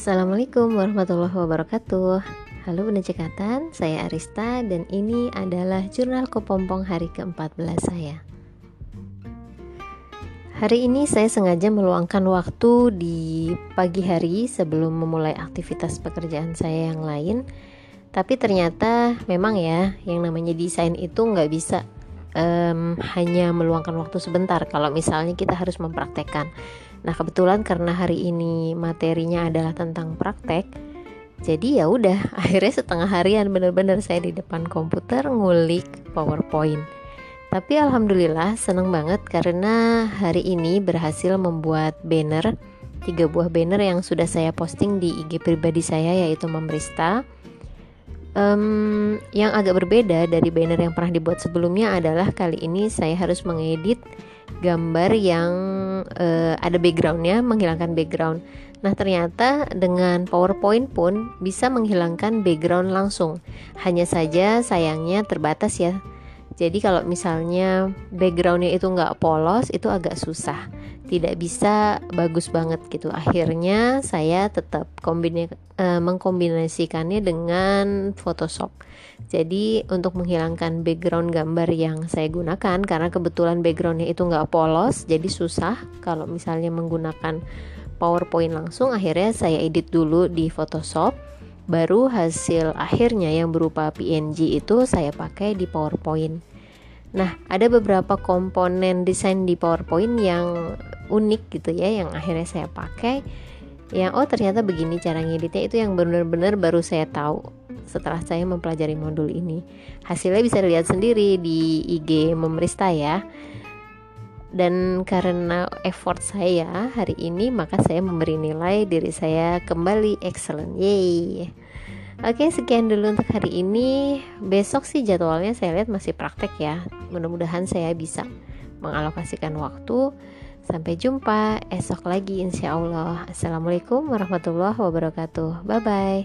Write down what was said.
Assalamualaikum warahmatullahi wabarakatuh. Halo Bunda Cekatan, saya Arista dan ini adalah jurnal kepompong hari ke-14 saya. Hari ini saya sengaja meluangkan waktu di pagi hari sebelum memulai aktivitas pekerjaan saya yang lain. Tapi ternyata memang ya yang namanya desain itu nggak bisa um, hanya meluangkan waktu sebentar. Kalau misalnya kita harus mempraktekkan Nah, kebetulan karena hari ini materinya adalah tentang praktek, jadi ya udah, akhirnya setengah harian bener-bener saya di depan komputer ngulik PowerPoint. Tapi alhamdulillah seneng banget karena hari ini berhasil membuat banner tiga buah banner yang sudah saya posting di IG pribadi saya yaitu Memrista. Um, yang agak berbeda dari banner yang pernah dibuat sebelumnya adalah kali ini saya harus mengedit gambar yang uh, ada backgroundnya menghilangkan background. Nah ternyata dengan PowerPoint pun bisa menghilangkan background langsung. Hanya saja sayangnya terbatas ya jadi kalau misalnya backgroundnya itu nggak polos itu agak susah. Tidak bisa bagus banget gitu. Akhirnya saya tetap uh, mengkombinasikannya dengan Photoshop. Jadi untuk menghilangkan background gambar yang saya gunakan karena kebetulan backgroundnya itu nggak polos jadi susah. Kalau misalnya menggunakan PowerPoint langsung akhirnya saya edit dulu di Photoshop. Baru hasil akhirnya yang berupa PNG itu saya pakai di PowerPoint Nah, ada beberapa komponen desain di PowerPoint yang unik gitu ya, yang akhirnya saya pakai. Yang oh ternyata begini cara ngeditnya itu yang benar-benar baru saya tahu setelah saya mempelajari modul ini. Hasilnya bisa dilihat sendiri di IG Memerista ya. Dan karena effort saya hari ini, maka saya memberi nilai diri saya kembali excellent. Yeay. Oke, sekian dulu untuk hari ini. Besok sih jadwalnya saya lihat masih praktek ya. Mudah-mudahan saya bisa mengalokasikan waktu. Sampai jumpa esok lagi insya Allah. Assalamualaikum warahmatullahi wabarakatuh. Bye bye.